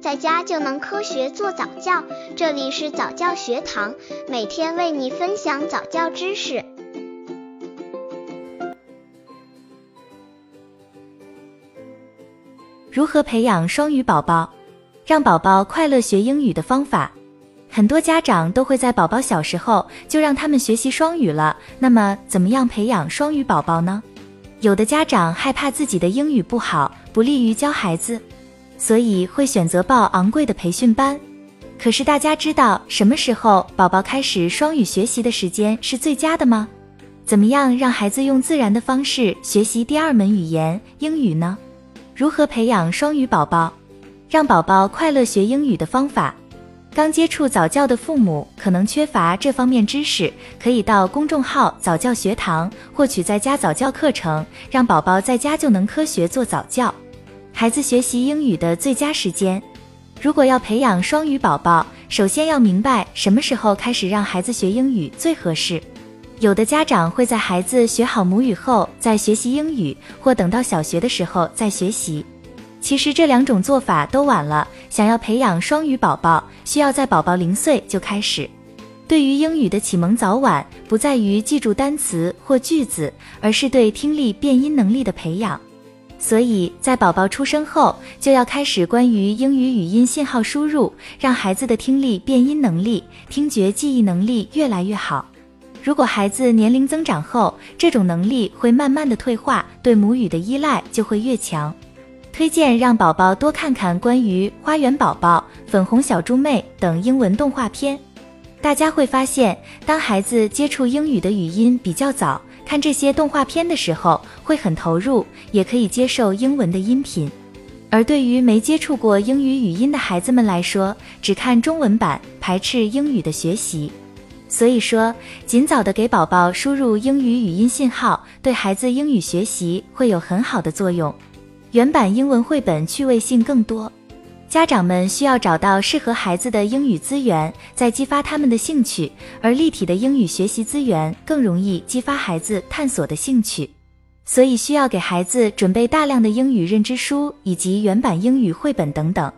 在家就能科学做早教。这里是早教学堂，每天为你分享早教知识。如何培养双语宝宝，让宝宝快乐学英语的方法？很多家长都会在宝宝小时候就让他们学习双语了。那么，怎么样培养双语宝宝呢？有的家长害怕自己的英语不好，不利于教孩子，所以会选择报昂贵的培训班。可是大家知道什么时候宝宝开始双语学习的时间是最佳的吗？怎么样让孩子用自然的方式学习第二门语言英语呢？如何培养双语宝宝，让宝宝快乐学英语的方法？刚接触早教的父母可能缺乏这方面知识，可以到公众号早教学堂获取在家早教课程，让宝宝在家就能科学做早教。孩子学习英语的最佳时间，如果要培养双语宝宝，首先要明白什么时候开始让孩子学英语最合适。有的家长会在孩子学好母语后再学习英语，或等到小学的时候再学习。其实这两种做法都晚了。想要培养双语宝宝，需要在宝宝零岁就开始。对于英语的启蒙早晚，不在于记住单词或句子，而是对听力变音能力的培养。所以在宝宝出生后，就要开始关于英语语音信号输入，让孩子的听力变音能力、听觉记忆能力越来越好。如果孩子年龄增长后，这种能力会慢慢的退化，对母语的依赖就会越强。推荐让宝宝多看看关于《花园宝宝》《粉红小猪妹》等英文动画片。大家会发现，当孩子接触英语的语音比较早，看这些动画片的时候会很投入，也可以接受英文的音频。而对于没接触过英语语音的孩子们来说，只看中文版排斥英语的学习。所以说，尽早的给宝宝输入英语语音信号，对孩子英语学习会有很好的作用。原版英文绘本趣味性更多，家长们需要找到适合孩子的英语资源，再激发他们的兴趣。而立体的英语学习资源更容易激发孩子探索的兴趣，所以需要给孩子准备大量的英语认知书以及原版英语绘本等等。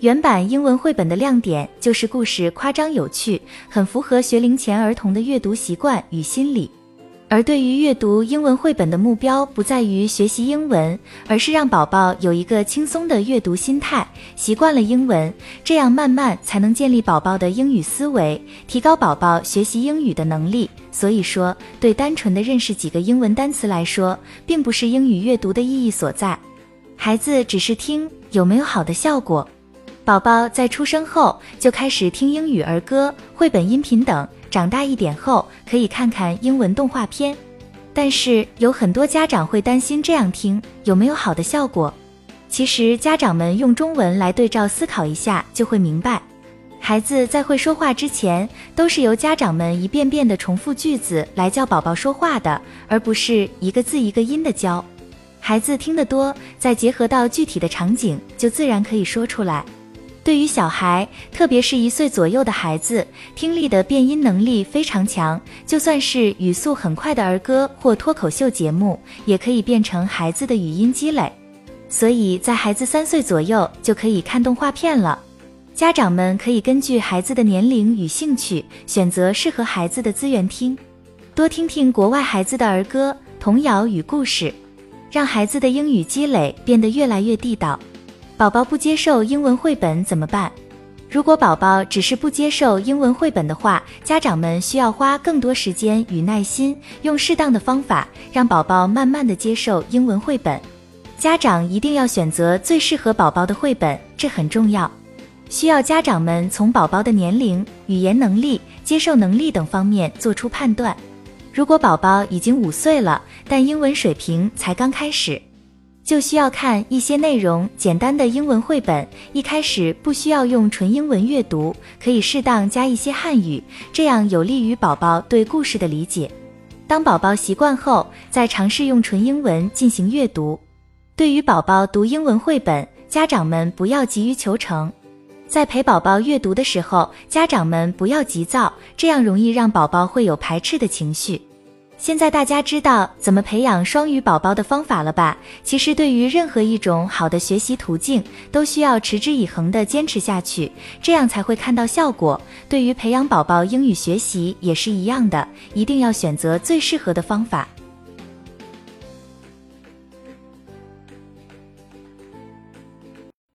原版英文绘本的亮点就是故事夸张有趣，很符合学龄前儿童的阅读习惯与心理。而对于阅读英文绘本的目标，不在于学习英文，而是让宝宝有一个轻松的阅读心态，习惯了英文，这样慢慢才能建立宝宝的英语思维，提高宝宝学习英语的能力。所以说，对单纯的认识几个英文单词来说，并不是英语阅读的意义所在。孩子只是听，有没有好的效果？宝宝在出生后就开始听英语儿歌、绘本音频等。长大一点后，可以看看英文动画片，但是有很多家长会担心这样听有没有好的效果。其实家长们用中文来对照思考一下，就会明白，孩子在会说话之前，都是由家长们一遍遍的重复句子来教宝宝说话的，而不是一个字一个音的教。孩子听得多，再结合到具体的场景，就自然可以说出来。对于小孩，特别是一岁左右的孩子，听力的变音能力非常强。就算是语速很快的儿歌或脱口秀节目，也可以变成孩子的语音积累。所以在孩子三岁左右就可以看动画片了。家长们可以根据孩子的年龄与兴趣，选择适合孩子的资源听，多听听国外孩子的儿歌、童谣与故事，让孩子的英语积累变得越来越地道。宝宝不接受英文绘本怎么办？如果宝宝只是不接受英文绘本的话，家长们需要花更多时间与耐心，用适当的方法，让宝宝慢慢的接受英文绘本。家长一定要选择最适合宝宝的绘本，这很重要。需要家长们从宝宝的年龄、语言能力、接受能力等方面做出判断。如果宝宝已经五岁了，但英文水平才刚开始。就需要看一些内容简单的英文绘本，一开始不需要用纯英文阅读，可以适当加一些汉语，这样有利于宝宝对故事的理解。当宝宝习惯后，再尝试用纯英文进行阅读。对于宝宝读英文绘本，家长们不要急于求成，在陪宝宝阅读的时候，家长们不要急躁，这样容易让宝宝会有排斥的情绪。现在大家知道怎么培养双语宝宝的方法了吧？其实对于任何一种好的学习途径，都需要持之以恒的坚持下去，这样才会看到效果。对于培养宝宝英语学习也是一样的，一定要选择最适合的方法。